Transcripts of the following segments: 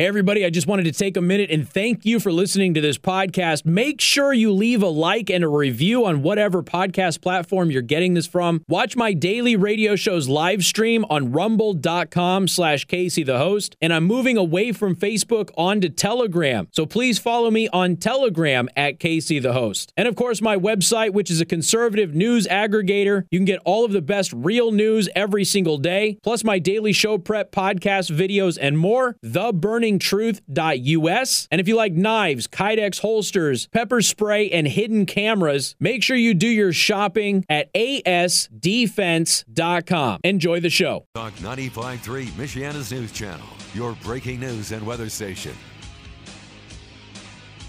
Hey, everybody, I just wanted to take a minute and thank you for listening to this podcast. Make sure you leave a like and a review on whatever podcast platform you're getting this from. Watch my daily radio shows live stream on rumble.com slash Casey the host. And I'm moving away from Facebook onto Telegram. So please follow me on Telegram at Casey the host. And of course, my website, which is a conservative news aggregator. You can get all of the best real news every single day, plus my daily show prep podcast videos and more. The Burning truth.us. And if you like knives, Kydex holsters, pepper spray, and hidden cameras, make sure you do your shopping at asdefense.com. Enjoy the show. Talk 95.3, Michiana's news channel, your breaking news and weather station.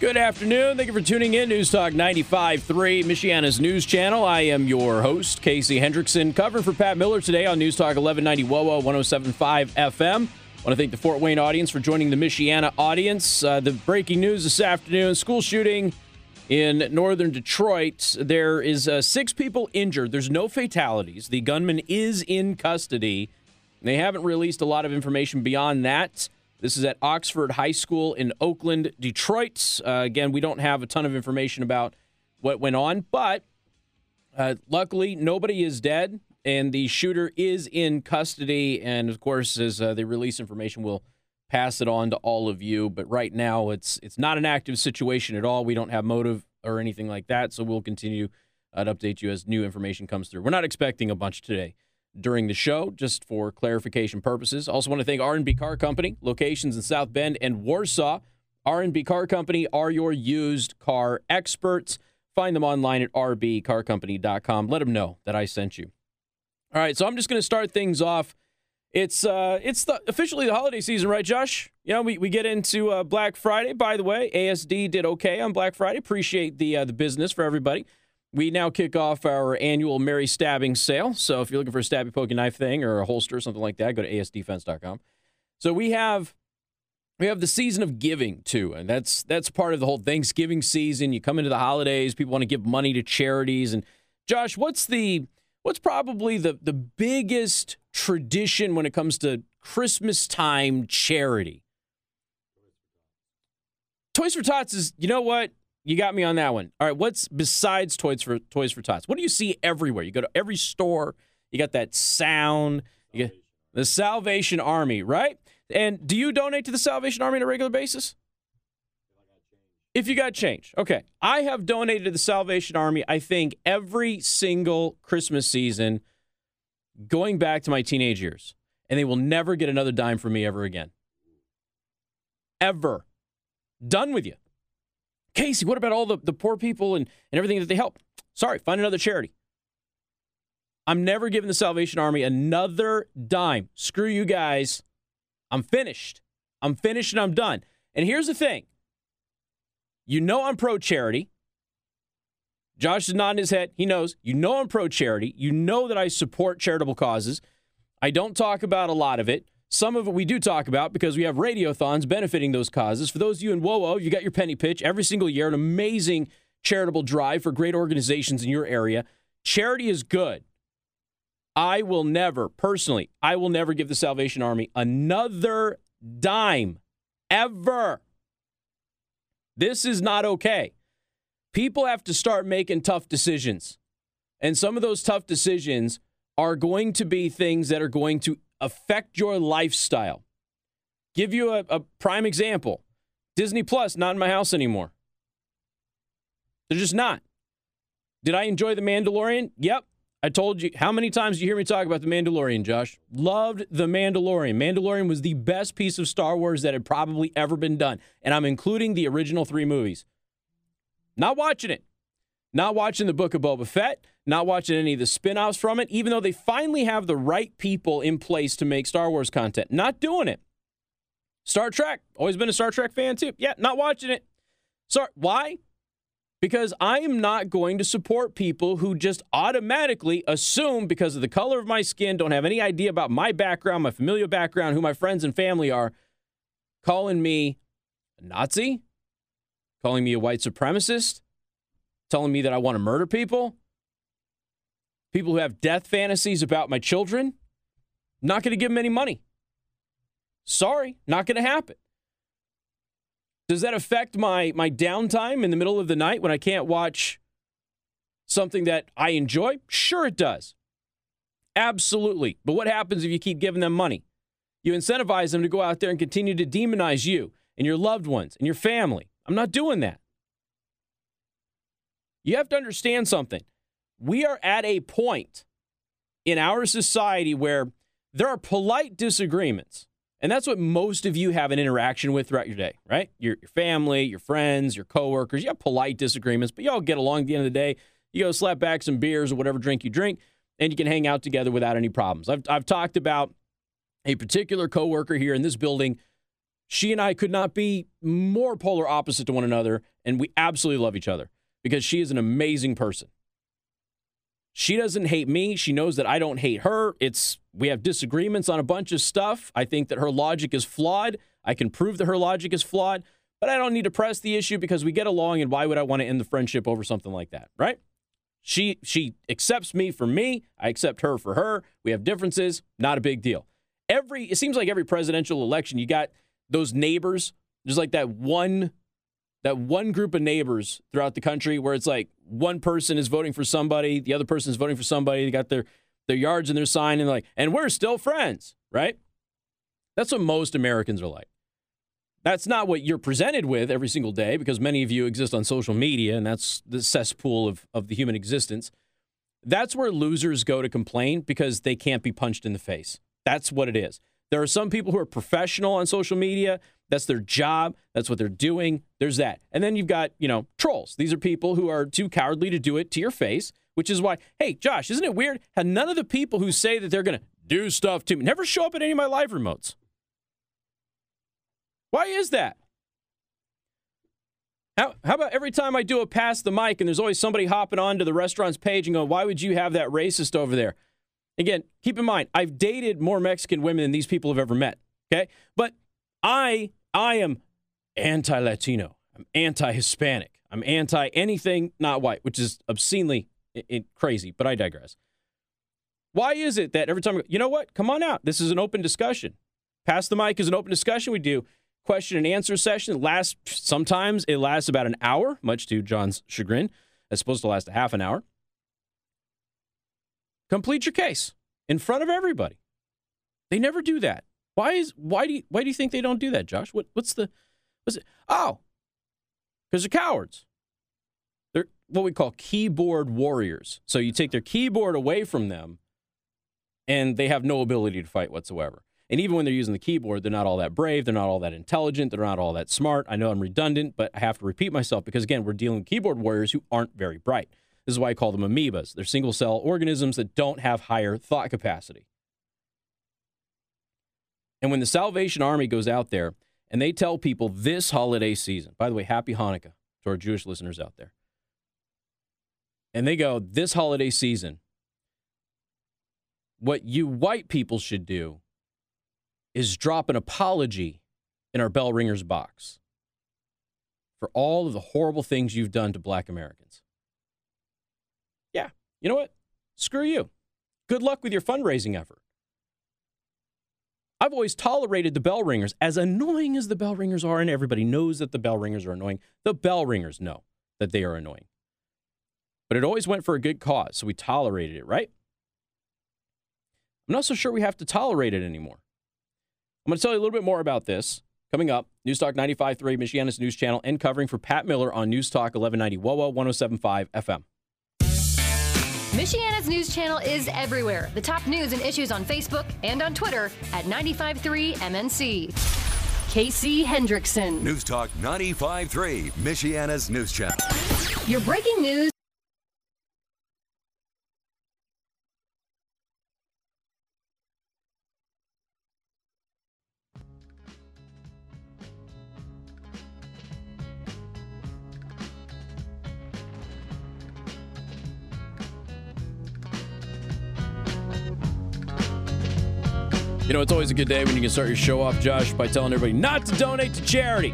Good afternoon. Thank you for tuning in. News Talk 95.3, Michiana's news channel. I am your host, Casey Hendrickson, covering for Pat Miller today on News Talk 1190 WOWO 107.5 FM. I want to thank the Fort Wayne audience for joining the Michiana audience. Uh, the breaking news this afternoon school shooting in northern Detroit. There is uh, six people injured. There's no fatalities. The gunman is in custody. They haven't released a lot of information beyond that. This is at Oxford High School in Oakland, Detroit. Uh, again, we don't have a ton of information about what went on, but uh, luckily, nobody is dead and the shooter is in custody. And of course, as uh, they release information, we'll pass it on to all of you. But right now, it's it's not an active situation at all. We don't have motive or anything like that, so we'll continue uh, to update you as new information comes through. We're not expecting a bunch today during the show, just for clarification purposes. Also, want to thank R&B Car Company, locations in South Bend and Warsaw. R&B Car Company are your used car experts. Find them online at rbcarcompany.com. Let them know that I sent you. All right, so I'm just going to start things off. It's uh, it's the, officially the holiday season, right, Josh? You know, we, we get into uh, Black Friday. By the way, ASD did okay on Black Friday. Appreciate the uh, the business for everybody. We now kick off our annual Merry Stabbing sale. So if you're looking for a stabby poking knife thing or a holster or something like that, go to asdefense.com. So we have we have the season of giving too, and that's that's part of the whole Thanksgiving season. You come into the holidays, people want to give money to charities. And Josh, what's the what's probably the, the biggest tradition when it comes to Christmas time charity? Toys for Tots is, you know what? You got me on that one. All right, what's besides Toys for Toys for Tots? What do you see everywhere? You go to every store, you got that sound, you get the Salvation Army, right? And do you donate to the Salvation Army on a regular basis? If you got change. Okay. I have donated to the Salvation Army, I think, every single Christmas season going back to my teenage years. And they will never get another dime from me ever again. Ever. Done with you. Casey, what about all the, the poor people and, and everything that they help? Sorry, find another charity. I'm never giving the Salvation Army another dime. Screw you guys. I'm finished. I'm finished and I'm done. And here's the thing you know I'm pro charity. Josh is nodding his head. He knows. You know I'm pro charity. You know that I support charitable causes. I don't talk about a lot of it. Some of it we do talk about because we have radiothons benefiting those causes. For those of you in WOWO, you got your penny pitch every single year, an amazing charitable drive for great organizations in your area. Charity is good. I will never, personally, I will never give the Salvation Army another dime ever. This is not okay. People have to start making tough decisions. And some of those tough decisions are going to be things that are going to affect your lifestyle. Give you a, a prime example Disney Plus, not in my house anymore. They're just not. Did I enjoy The Mandalorian? Yep. I told you how many times you hear me talk about The Mandalorian, Josh? Loved The Mandalorian. Mandalorian was the best piece of Star Wars that had probably ever been done. And I'm including the original three movies. Not watching it. Not watching the Book of Boba Fett. Not watching any of the spin offs from it, even though they finally have the right people in place to make Star Wars content. Not doing it. Star Trek. Always been a Star Trek fan, too. Yeah, not watching it. Sorry. Why? Because I am not going to support people who just automatically assume because of the color of my skin, don't have any idea about my background, my familial background, who my friends and family are, calling me a Nazi, calling me a white supremacist, telling me that I want to murder people, people who have death fantasies about my children. Not going to give them any money. Sorry, not going to happen. Does that affect my my downtime in the middle of the night when I can't watch something that I enjoy? Sure it does. Absolutely. But what happens if you keep giving them money? You incentivize them to go out there and continue to demonize you and your loved ones and your family. I'm not doing that. You have to understand something. We are at a point in our society where there are polite disagreements. And that's what most of you have an interaction with throughout your day, right? Your, your family, your friends, your coworkers. You have polite disagreements, but you all get along at the end of the day. You go slap back some beers or whatever drink you drink, and you can hang out together without any problems. I've, I've talked about a particular coworker here in this building. She and I could not be more polar opposite to one another, and we absolutely love each other because she is an amazing person. She doesn't hate me. She knows that I don't hate her. It's we have disagreements on a bunch of stuff. I think that her logic is flawed. I can prove that her logic is flawed, but I don't need to press the issue because we get along and why would I want to end the friendship over something like that, right? She she accepts me for me, I accept her for her. We have differences, not a big deal. Every it seems like every presidential election you got those neighbors, there's like that one that one group of neighbors throughout the country where it's like one person is voting for somebody, the other person is voting for somebody, they got their their yards and their sign, and like, and we're still friends, right? That's what most Americans are like. That's not what you're presented with every single day because many of you exist on social media, and that's the cesspool of, of the human existence. That's where losers go to complain because they can't be punched in the face. That's what it is. There are some people who are professional on social media. That's their job. That's what they're doing. There's that. And then you've got, you know, trolls. These are people who are too cowardly to do it to your face, which is why, hey, Josh, isn't it weird how none of the people who say that they're going to do stuff to me never show up at any of my live remotes? Why is that? How, how about every time I do a pass the mic and there's always somebody hopping onto the restaurant's page and going, why would you have that racist over there? Again, keep in mind, I've dated more Mexican women than these people have ever met. Okay. But I I am anti-Latino. I'm anti-Hispanic. I'm anti anything not white, which is obscenely it, it, crazy, but I digress. Why is it that every time, you know what? Come on out. This is an open discussion. Pass the mic is an open discussion. We do question and answer session. It lasts, sometimes it lasts about an hour, much to John's chagrin. It's supposed to last a half an hour. Complete your case in front of everybody. They never do that. Why is why do you, why do you think they don't do that, Josh? What what's the what's it? Oh, because they're cowards. They're what we call keyboard warriors. So you take their keyboard away from them, and they have no ability to fight whatsoever. And even when they're using the keyboard, they're not all that brave. They're not all that intelligent. They're not all that smart. I know I'm redundant, but I have to repeat myself because again, we're dealing with keyboard warriors who aren't very bright. This is why I call them amoebas. They're single cell organisms that don't have higher thought capacity. And when the Salvation Army goes out there and they tell people this holiday season, by the way, happy Hanukkah to our Jewish listeners out there. And they go, this holiday season, what you white people should do is drop an apology in our bell ringers box for all of the horrible things you've done to black Americans. Yeah, you know what? Screw you. Good luck with your fundraising effort. I've always tolerated the bell ringers, as annoying as the bell ringers are, and everybody knows that the bell ringers are annoying. The bell ringers know that they are annoying. But it always went for a good cause, so we tolerated it, right? I'm not so sure we have to tolerate it anymore. I'm going to tell you a little bit more about this coming up. News Talk 95.3, Michiana's news channel, and covering for Pat Miller on News Talk 1190 WOWO 107.5 FM. Michiana's news channel is everywhere. The top news and issues on Facebook and on Twitter at 953 MNC. Casey Hendrickson. News Talk 95.3, Michiana's news channel. Your breaking news You know, it's always a good day when you can start your show off, Josh, by telling everybody not to donate to charity.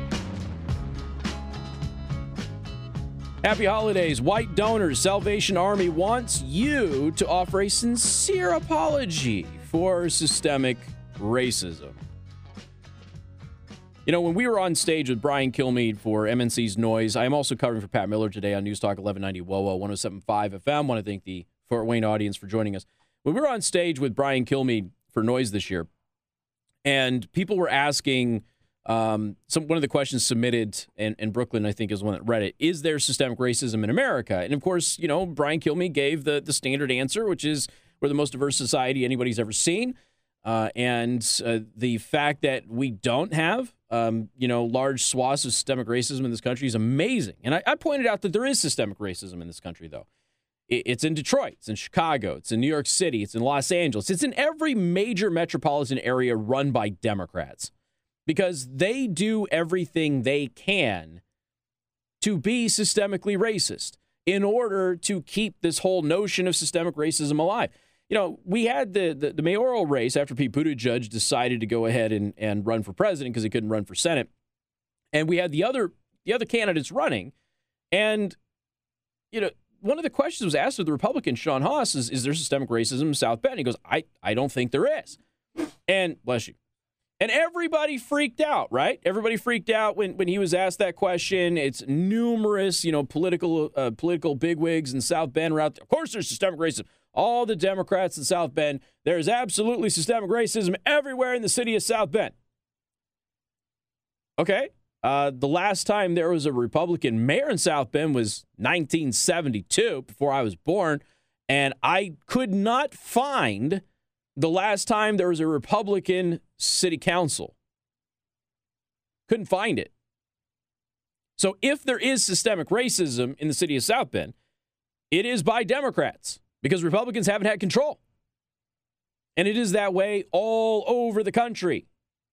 Happy holidays, white donors. Salvation Army wants you to offer a sincere apology for systemic racism. You know, when we were on stage with Brian Kilmeade for MNC's Noise, I am also covering for Pat Miller today on News Talk 1190 WOWO 1075 FM. want to thank the Fort Wayne audience for joining us. When we were on stage with Brian Kilmeade for Noise this year, and people were asking um, some one of the questions submitted, and, and Brooklyn, I think, is one that read it. Is there systemic racism in America? And of course, you know, Brian Kilmeade gave the the standard answer, which is we're the most diverse society anybody's ever seen. Uh, and uh, the fact that we don't have, um, you know, large swaths of systemic racism in this country is amazing. And I, I pointed out that there is systemic racism in this country, though. It, it's in Detroit, it's in Chicago, it's in New York City, it's in Los Angeles, it's in every major metropolitan area run by Democrats because they do everything they can to be systemically racist in order to keep this whole notion of systemic racism alive you know, we had the, the, the mayoral race after Pete Buttigieg decided to go ahead and, and run for president because he couldn't run for Senate. And we had the other the other candidates running. And, you know, one of the questions was asked of the Republican, Sean Haas, is, is there systemic racism in South Bend? He goes, I, I don't think there is. And bless you. And everybody freaked out, right? Everybody freaked out when, when he was asked that question. It's numerous, you know, political uh, political bigwigs in South Bend are out there. Of course, there's systemic racism all the Democrats in South Bend. There is absolutely systemic racism everywhere in the city of South Bend. Okay. Uh, the last time there was a Republican mayor in South Bend was 1972, before I was born. And I could not find the last time there was a Republican city council. Couldn't find it. So if there is systemic racism in the city of South Bend, it is by Democrats because Republicans haven't had control. And it is that way all over the country.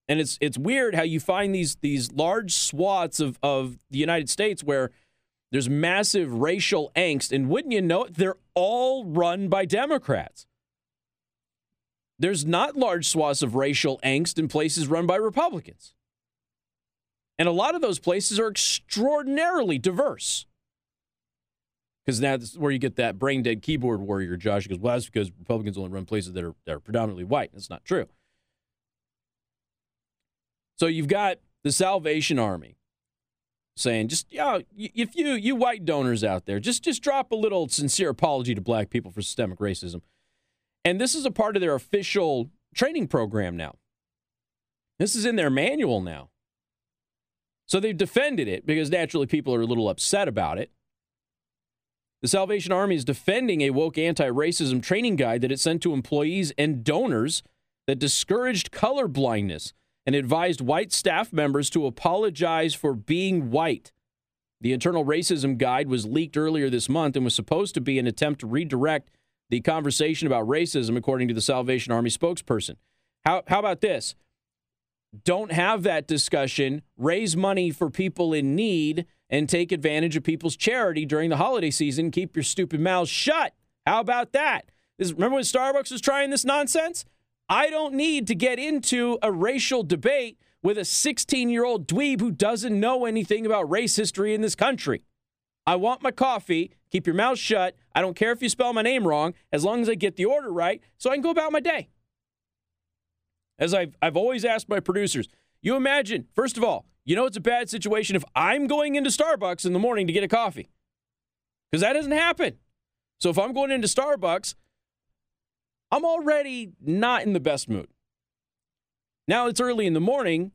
And it's it's weird how you find these these large swaths of, of the United States where there's massive racial angst. And wouldn't you know it, they're all run by Democrats. There's not large swaths of racial angst in places run by Republicans. And a lot of those places are extraordinarily diverse because that's where you get that brain dead keyboard warrior, Josh. Goes, well, that's because Republicans only run places that are that are predominantly white. That's not true. So you've got the Salvation Army saying, just yeah, if you you white donors out there, just just drop a little sincere apology to black people for systemic racism. And this is a part of their official training program now. This is in their manual now. So they've defended it because naturally people are a little upset about it. The Salvation Army is defending a woke anti racism training guide that it sent to employees and donors that discouraged color blindness and advised white staff members to apologize for being white. The internal racism guide was leaked earlier this month and was supposed to be an attempt to redirect the conversation about racism, according to the Salvation Army spokesperson. How, how about this? Don't have that discussion, raise money for people in need, and take advantage of people's charity during the holiday season. Keep your stupid mouths shut. How about that? This, remember when Starbucks was trying this nonsense? I don't need to get into a racial debate with a 16 year old dweeb who doesn't know anything about race history in this country. I want my coffee. Keep your mouth shut. I don't care if you spell my name wrong, as long as I get the order right, so I can go about my day. As I've, I've always asked my producers, you imagine, first of all, you know it's a bad situation if I'm going into Starbucks in the morning to get a coffee. Because that doesn't happen. So if I'm going into Starbucks, I'm already not in the best mood. Now it's early in the morning,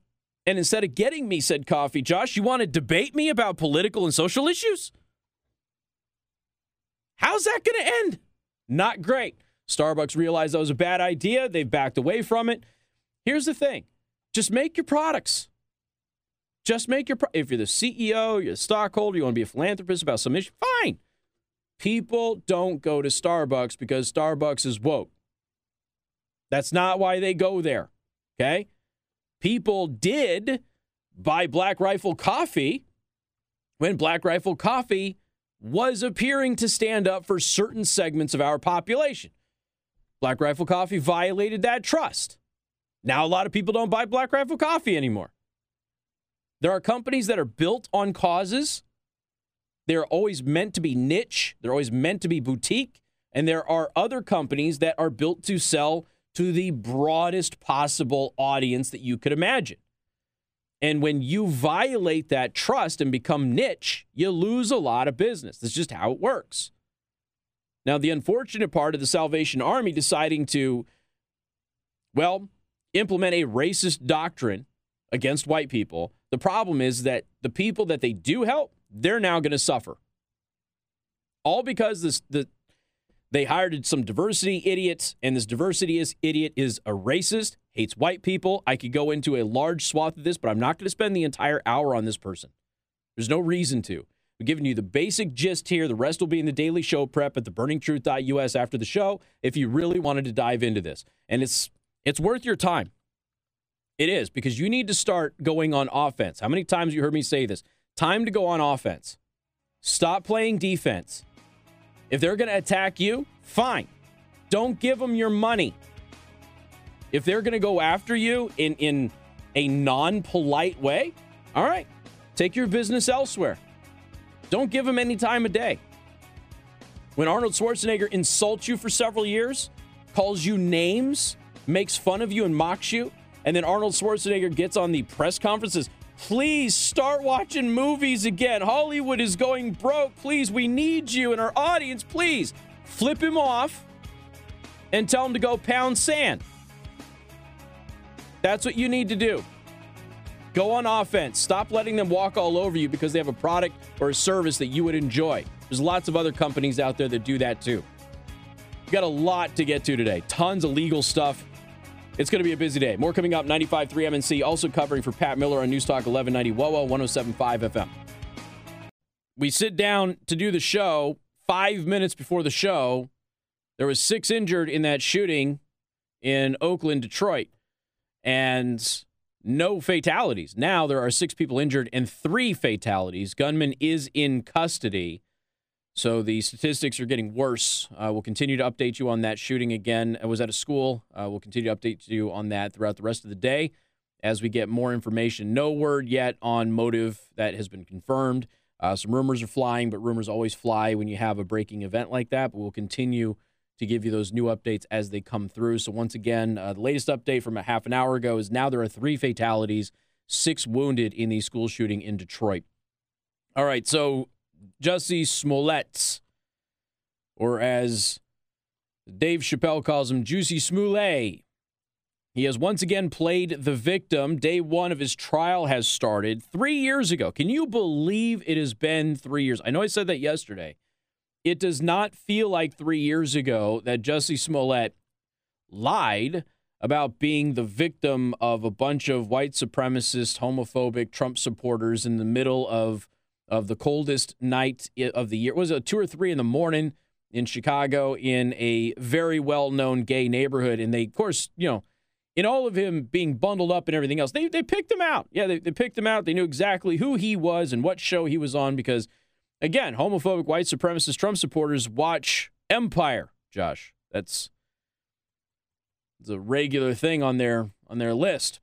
and instead of getting me said coffee, Josh, you want to debate me about political and social issues? How's that going to end? Not great. Starbucks realized that was a bad idea. They've backed away from it. Here's the thing just make your products. Just make your, pro- if you're the CEO, you're a stockholder, you want to be a philanthropist about some issue, fine. People don't go to Starbucks because Starbucks is woke. That's not why they go there. Okay. People did buy Black Rifle coffee when Black Rifle coffee was appearing to stand up for certain segments of our population. Black Rifle coffee violated that trust. Now, a lot of people don't buy Black Rifle coffee anymore. There are companies that are built on causes. They're always meant to be niche, they're always meant to be boutique. And there are other companies that are built to sell to the broadest possible audience that you could imagine. And when you violate that trust and become niche, you lose a lot of business. That's just how it works. Now, the unfortunate part of the Salvation Army deciding to, well, implement a racist doctrine against white people, the problem is that the people that they do help, they're now going to suffer. All because this the they hired some diversity idiots, and this diversity is idiot is a racist, hates white people. I could go into a large swath of this, but I'm not going to spend the entire hour on this person. There's no reason to. I'm giving you the basic gist here. The rest will be in the daily show prep at theburningtruth.us after the show if you really wanted to dive into this. And it's it's worth your time. It is because you need to start going on offense. How many times you heard me say this? Time to go on offense. Stop playing defense. If they're going to attack you, fine. Don't give them your money. If they're going to go after you in in a non-polite way, all right. Take your business elsewhere. Don't give them any time of day. When Arnold Schwarzenegger insults you for several years, calls you names, makes fun of you and mocks you, and then Arnold Schwarzenegger gets on the press conferences, please start watching movies again. Hollywood is going broke. Please, we need you and our audience. Please flip him off and tell him to go pound sand. That's what you need to do. Go on offense. Stop letting them walk all over you because they have a product or a service that you would enjoy. There's lots of other companies out there that do that too. We got a lot to get to today. Tons of legal stuff. It's going to be a busy day. More coming up 95.3 MNC, also covering for Pat Miller on News Talk 1190 WOWO 1075 FM. We sit down to do the show. Five minutes before the show, there was six injured in that shooting in Oakland, Detroit, and no fatalities. Now there are six people injured and three fatalities. Gunman is in custody. So the statistics are getting worse. Uh, we'll continue to update you on that shooting again. I was at a school. Uh, we'll continue to update you on that throughout the rest of the day as we get more information. No word yet on motive that has been confirmed. Uh, some rumors are flying, but rumors always fly when you have a breaking event like that. But we'll continue to give you those new updates as they come through. So once again, uh, the latest update from a half an hour ago is now there are three fatalities, six wounded in the school shooting in Detroit. All right, so Jussie Smollett, or as Dave Chappelle calls him, Juicy Smollett. He has once again played the victim. Day one of his trial has started three years ago. Can you believe it has been three years? I know I said that yesterday. It does not feel like three years ago that Jussie Smollett lied about being the victim of a bunch of white supremacist, homophobic Trump supporters in the middle of of the coldest night of the year. It was a two or three in the morning in Chicago in a very well known gay neighborhood. And they, of course, you know, in all of him being bundled up and everything else, they, they picked him out. Yeah, they, they picked him out. They knew exactly who he was and what show he was on because, again, homophobic white supremacist Trump supporters watch Empire, Josh. That's it's a regular thing on their on their list.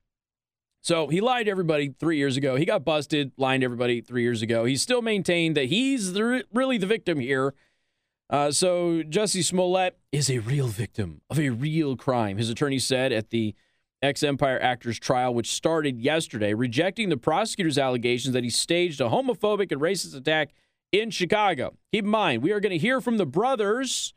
So he lied to everybody three years ago. He got busted, lying to everybody three years ago. He's still maintained that he's the, really the victim here. Uh, so Jussie Smollett is a real victim of a real crime, his attorney said at the ex Empire actor's trial, which started yesterday, rejecting the prosecutor's allegations that he staged a homophobic and racist attack in Chicago. Keep in mind, we are going to hear from the brothers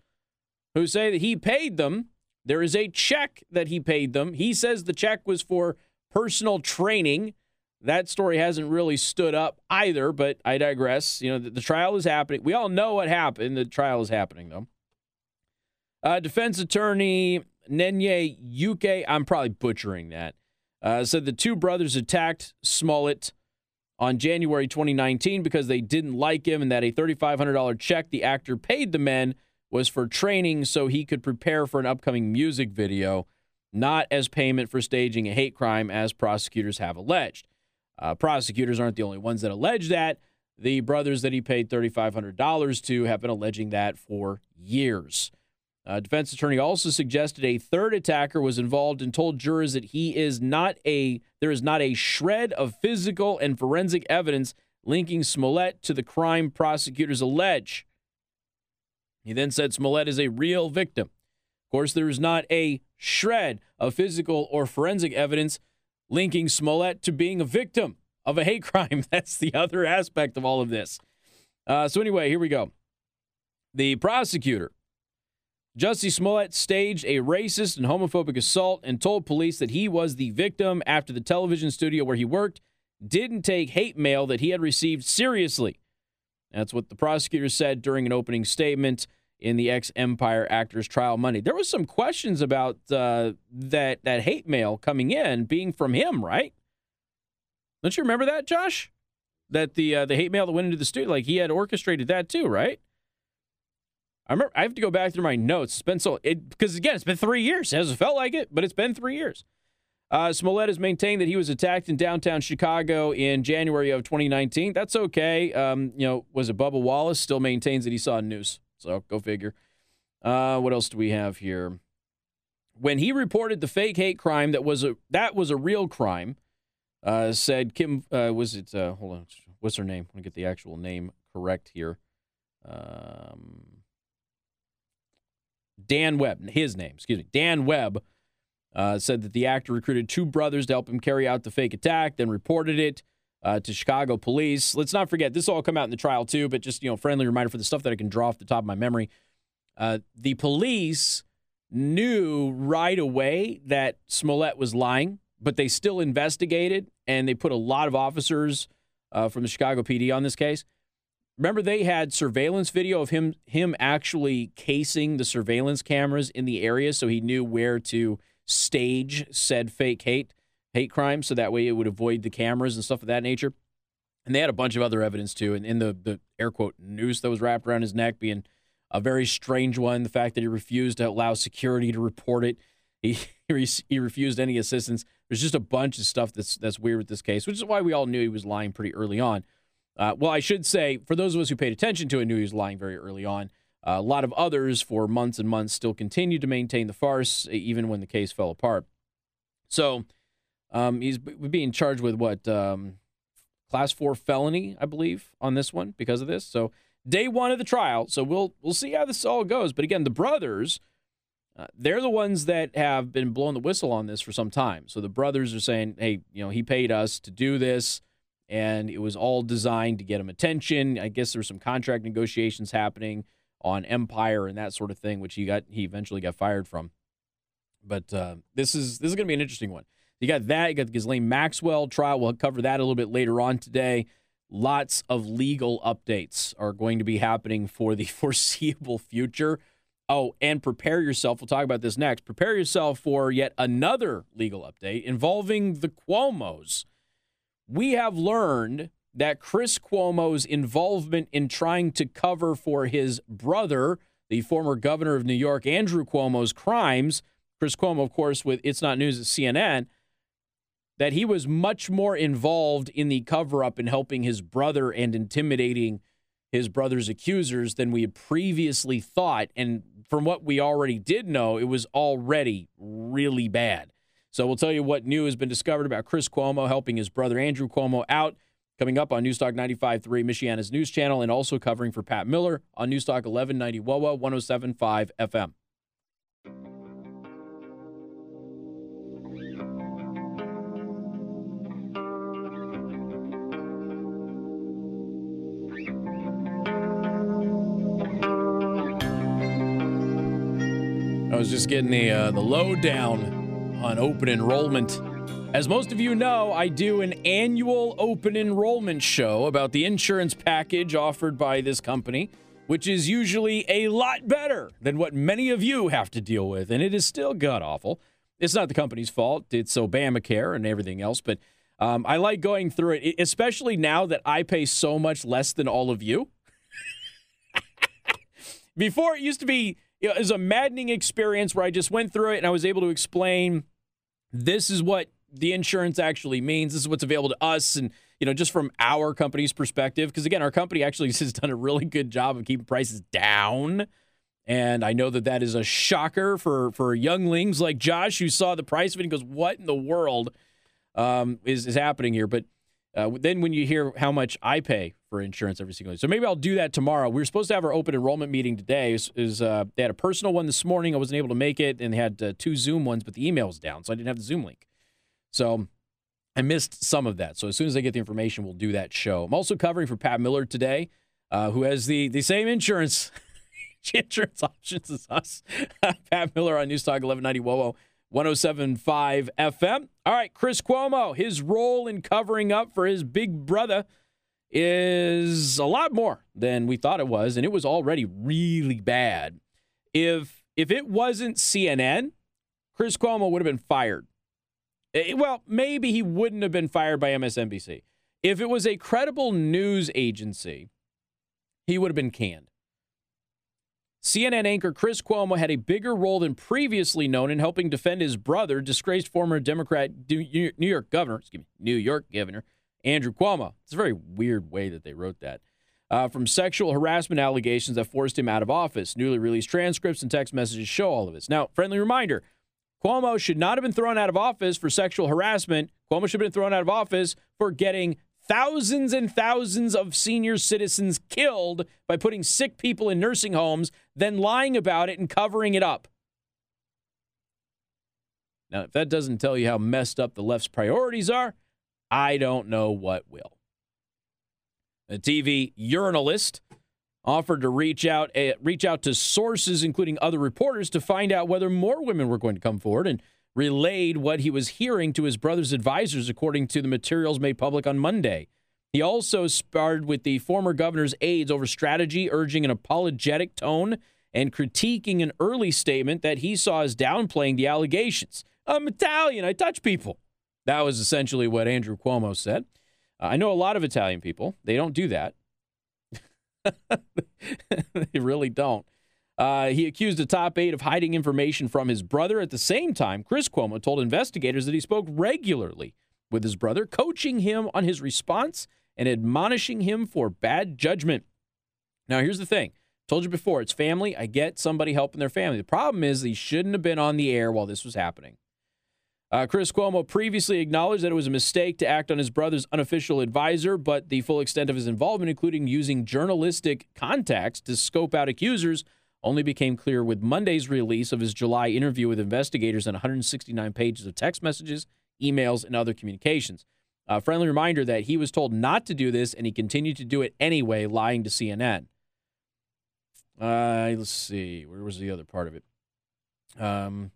who say that he paid them. There is a check that he paid them. He says the check was for personal training. That story hasn't really stood up either, but I digress. You know, the, the trial is happening. We all know what happened. The trial is happening, though. Uh, defense attorney Nenye Yuke, I'm probably butchering that, uh, said the two brothers attacked Smollett on January 2019 because they didn't like him and that a $3,500 check the actor paid the men was for training so he could prepare for an upcoming music video not as payment for staging a hate crime, as prosecutors have alleged. Uh, prosecutors aren't the only ones that allege that. The brothers that he paid $3,500 to have been alleging that for years. Uh, defense attorney also suggested a third attacker was involved and told jurors that he is not a there is not a shred of physical and forensic evidence linking Smollett to the crime prosecutors allege. He then said Smollett is a real victim. Of course, there is not a shred of physical or forensic evidence linking Smollett to being a victim of a hate crime. That's the other aspect of all of this. Uh, so, anyway, here we go. The prosecutor, Jussie Smollett, staged a racist and homophobic assault and told police that he was the victim after the television studio where he worked didn't take hate mail that he had received seriously. That's what the prosecutor said during an opening statement in the ex Empire actors trial Monday. There was some questions about uh, that that hate mail coming in being from him, right? Don't you remember that, Josh? That the uh, the hate mail that went into the studio, like he had orchestrated that too, right? I remember. I have to go back through my notes. It's been so it because again, it's been three years. It hasn't felt like it, but it's been three years. Uh, Smollett has maintained that he was attacked in downtown Chicago in January of 2019. That's okay. Um, you know, was it Bubba Wallace still maintains that he saw news? So go figure. Uh, what else do we have here? When he reported the fake hate crime that was a that was a real crime, uh, said Kim uh, was it? Uh, hold on, what's her name? Let me get the actual name correct here. Um, Dan Webb, his name, excuse me, Dan Webb uh, said that the actor recruited two brothers to help him carry out the fake attack, then reported it uh, to Chicago police. Let's not forget this all come out in the trial too, but just you know, friendly reminder for the stuff that I can draw off the top of my memory. Uh, the police knew right away that Smollett was lying, but they still investigated and they put a lot of officers uh, from the Chicago PD on this case. Remember, they had surveillance video of him him actually casing the surveillance cameras in the area, so he knew where to stage said fake hate hate crime, so that way it would avoid the cameras and stuff of that nature. And they had a bunch of other evidence too, and in the the air quote noose that was wrapped around his neck being a very strange one. The fact that he refused to allow security to report it, he he refused any assistance. There's just a bunch of stuff that's that's weird with this case, which is why we all knew he was lying pretty early on. Uh, well, I should say, for those of us who paid attention to it, knew he was lying very early on. Uh, a lot of others, for months and months, still continued to maintain the farce, even when the case fell apart. So um, he's being charged with what? Um, class four felony, I believe, on this one because of this. So day one of the trial. So we'll we'll see how this all goes. But again, the brothers, uh, they're the ones that have been blowing the whistle on this for some time. So the brothers are saying, hey, you know, he paid us to do this, and it was all designed to get him attention. I guess there's some contract negotiations happening on Empire and that sort of thing, which he got he eventually got fired from. But uh, this is this is going to be an interesting one. You got that. You got the Ghislaine Maxwell trial. We'll cover that a little bit later on today. Lots of legal updates are going to be happening for the foreseeable future. Oh, and prepare yourself. We'll talk about this next. Prepare yourself for yet another legal update involving the Cuomo's. We have learned that Chris Cuomo's involvement in trying to cover for his brother, the former governor of New York, Andrew Cuomo's crimes, Chris Cuomo, of course, with It's Not News at CNN, that he was much more involved in the cover up and helping his brother and intimidating his brother's accusers than we had previously thought. And from what we already did know, it was already really bad. So we'll tell you what new has been discovered about Chris Cuomo helping his brother Andrew Cuomo out Coming up on Newstalk 95.3, Michiana's news channel, and also covering for Pat Miller on Newstalk 1190 WOWO 107.5 FM. Was just getting the uh, the lowdown on open enrollment as most of you know, I do an annual open enrollment show about the insurance package offered by this company, which is usually a lot better than what many of you have to deal with, and it is still god awful. It's not the company's fault, it's Obamacare and everything else, but um, I like going through it, especially now that I pay so much less than all of you. Before it used to be, it was a maddening experience where I just went through it and I was able to explain this is what the insurance actually means. This is what's available to us, and you know, just from our company's perspective. Because again, our company actually has done a really good job of keeping prices down. And I know that that is a shocker for for younglings like Josh, who saw the price of it and goes, "What in the world um, is is happening here?" But uh, then when you hear how much I pay for insurance every single day, so maybe I'll do that tomorrow. We were supposed to have our open enrollment meeting today. Is, uh, they had a personal one this morning? I wasn't able to make it, and they had uh, two Zoom ones, but the email was down, so I didn't have the Zoom link. So I missed some of that. So as soon as I get the information, we'll do that show. I'm also covering for Pat Miller today, uh, who has the the same insurance insurance options as us. Pat Miller on News Talk 1190 WOWO 1075 FM. All right, Chris Cuomo, his role in covering up for his big brother is a lot more than we thought it was, and it was already really bad. If if it wasn't CNN, Chris Cuomo would have been fired. Eh, well, maybe he wouldn't have been fired by MSNBC. If it was a credible news agency, he would have been canned. CNN anchor Chris Cuomo had a bigger role than previously known in helping defend his brother, disgraced former Democrat New York governor, excuse me, New York governor Andrew Cuomo. It's a very weird way that they wrote that. Uh, from sexual harassment allegations that forced him out of office. Newly released transcripts and text messages show all of this. Now, friendly reminder Cuomo should not have been thrown out of office for sexual harassment. Cuomo should have been thrown out of office for getting thousands and thousands of senior citizens killed by putting sick people in nursing homes, then lying about it and covering it up. Now, if that doesn't tell you how messed up the left's priorities are, I don't know what will. A TV journalist offered to reach out uh, reach out to sources including other reporters to find out whether more women were going to come forward and relayed what he was hearing to his brother's advisors, according to the materials made public on Monday. He also sparred with the former governor's aides over strategy, urging an apologetic tone and critiquing an early statement that he saw as downplaying the allegations. I'm Italian, I touch people. That was essentially what Andrew Cuomo said. I know a lot of Italian people, they don't do that. they really don't. Uh, he accused a top aide of hiding information from his brother. At the same time, Chris Cuomo told investigators that he spoke regularly with his brother, coaching him on his response and admonishing him for bad judgment. Now, here's the thing. Told you before, it's family. I get somebody helping their family. The problem is he shouldn't have been on the air while this was happening. Uh, Chris Cuomo previously acknowledged that it was a mistake to act on his brother's unofficial advisor, but the full extent of his involvement, including using journalistic contacts to scope out accusers, only became clear with Monday's release of his July interview with investigators and 169 pages of text messages, emails, and other communications. A friendly reminder that he was told not to do this and he continued to do it anyway, lying to CNN. Uh, let's see, where was the other part of it? Um,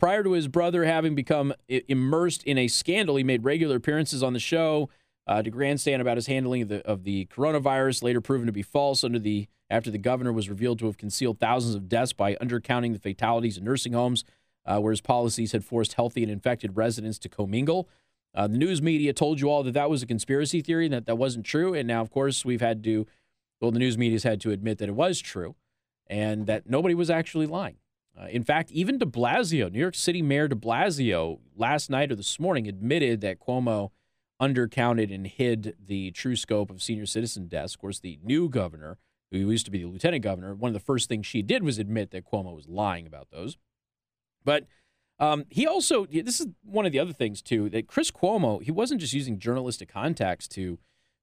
prior to his brother having become immersed in a scandal, he made regular appearances on the show uh, to grandstand about his handling of the, of the coronavirus, later proven to be false under the after the governor was revealed to have concealed thousands of deaths by undercounting the fatalities in nursing homes, uh, where his policies had forced healthy and infected residents to commingle. Uh, the news media told you all that that was a conspiracy theory and that that wasn't true. And now, of course, we've had to, well, the news media's had to admit that it was true and that nobody was actually lying. Uh, in fact, even de Blasio, New York City Mayor de Blasio, last night or this morning admitted that Cuomo undercounted and hid the true scope of senior citizen deaths. Of course, the new governor who used to be the lieutenant governor, one of the first things she did was admit that Cuomo was lying about those. But um, he also, this is one of the other things too, that Chris Cuomo, he wasn't just using journalistic contacts to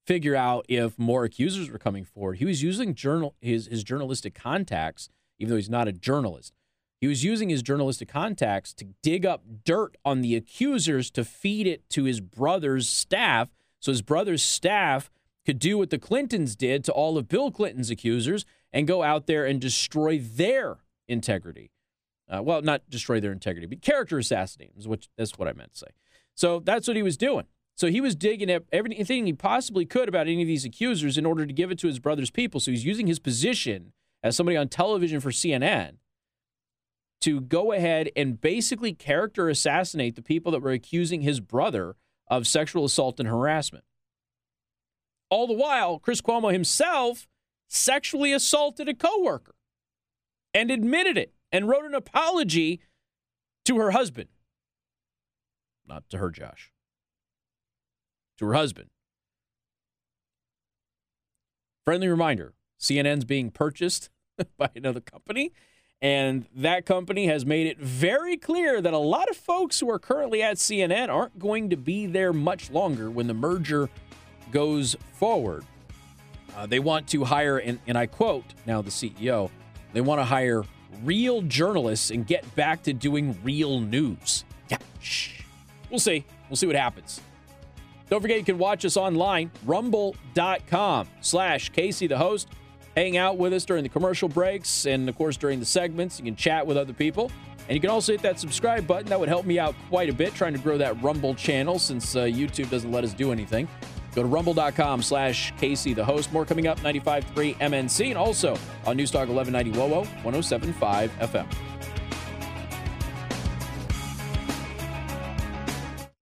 figure out if more accusers were coming forward. He was using journal his his journalistic contacts, even though he's not a journalist. He was using his journalistic contacts to dig up dirt on the accusers to feed it to his brother's staff. So his brother's staff could do what the Clintons did to all of Bill Clinton's accusers and go out there and destroy their integrity. Uh, well, not destroy their integrity, but character assassinate is what that's what I meant to say. So that's what he was doing. So he was digging up everything he possibly could about any of these accusers in order to give it to his brother's people. So he's using his position as somebody on television for CNN to go ahead and basically character assassinate the people that were accusing his brother of sexual assault and harassment. All the while, Chris Cuomo himself sexually assaulted a coworker and admitted it and wrote an apology to her husband. Not to her, Josh. To her husband. Friendly reminder CNN's being purchased by another company. And that company has made it very clear that a lot of folks who are currently at CNN aren't going to be there much longer when the merger goes forward. Uh, they want to hire, and, and I quote now the CEO, they want to hire real journalists and get back to doing real news. Yeah, shh. We'll see. We'll see what happens. Don't forget you can watch us online, rumble.com slash Casey the host. Hang out with us during the commercial breaks and, of course, during the segments. You can chat with other people. And you can also hit that subscribe button. That would help me out quite a bit trying to grow that Rumble channel since uh, YouTube doesn't let us do anything. Go to rumble.com slash Casey the host. More coming up, 95.3 MNC, and also on Newstalk 1190 WOWO, 107.5 FM.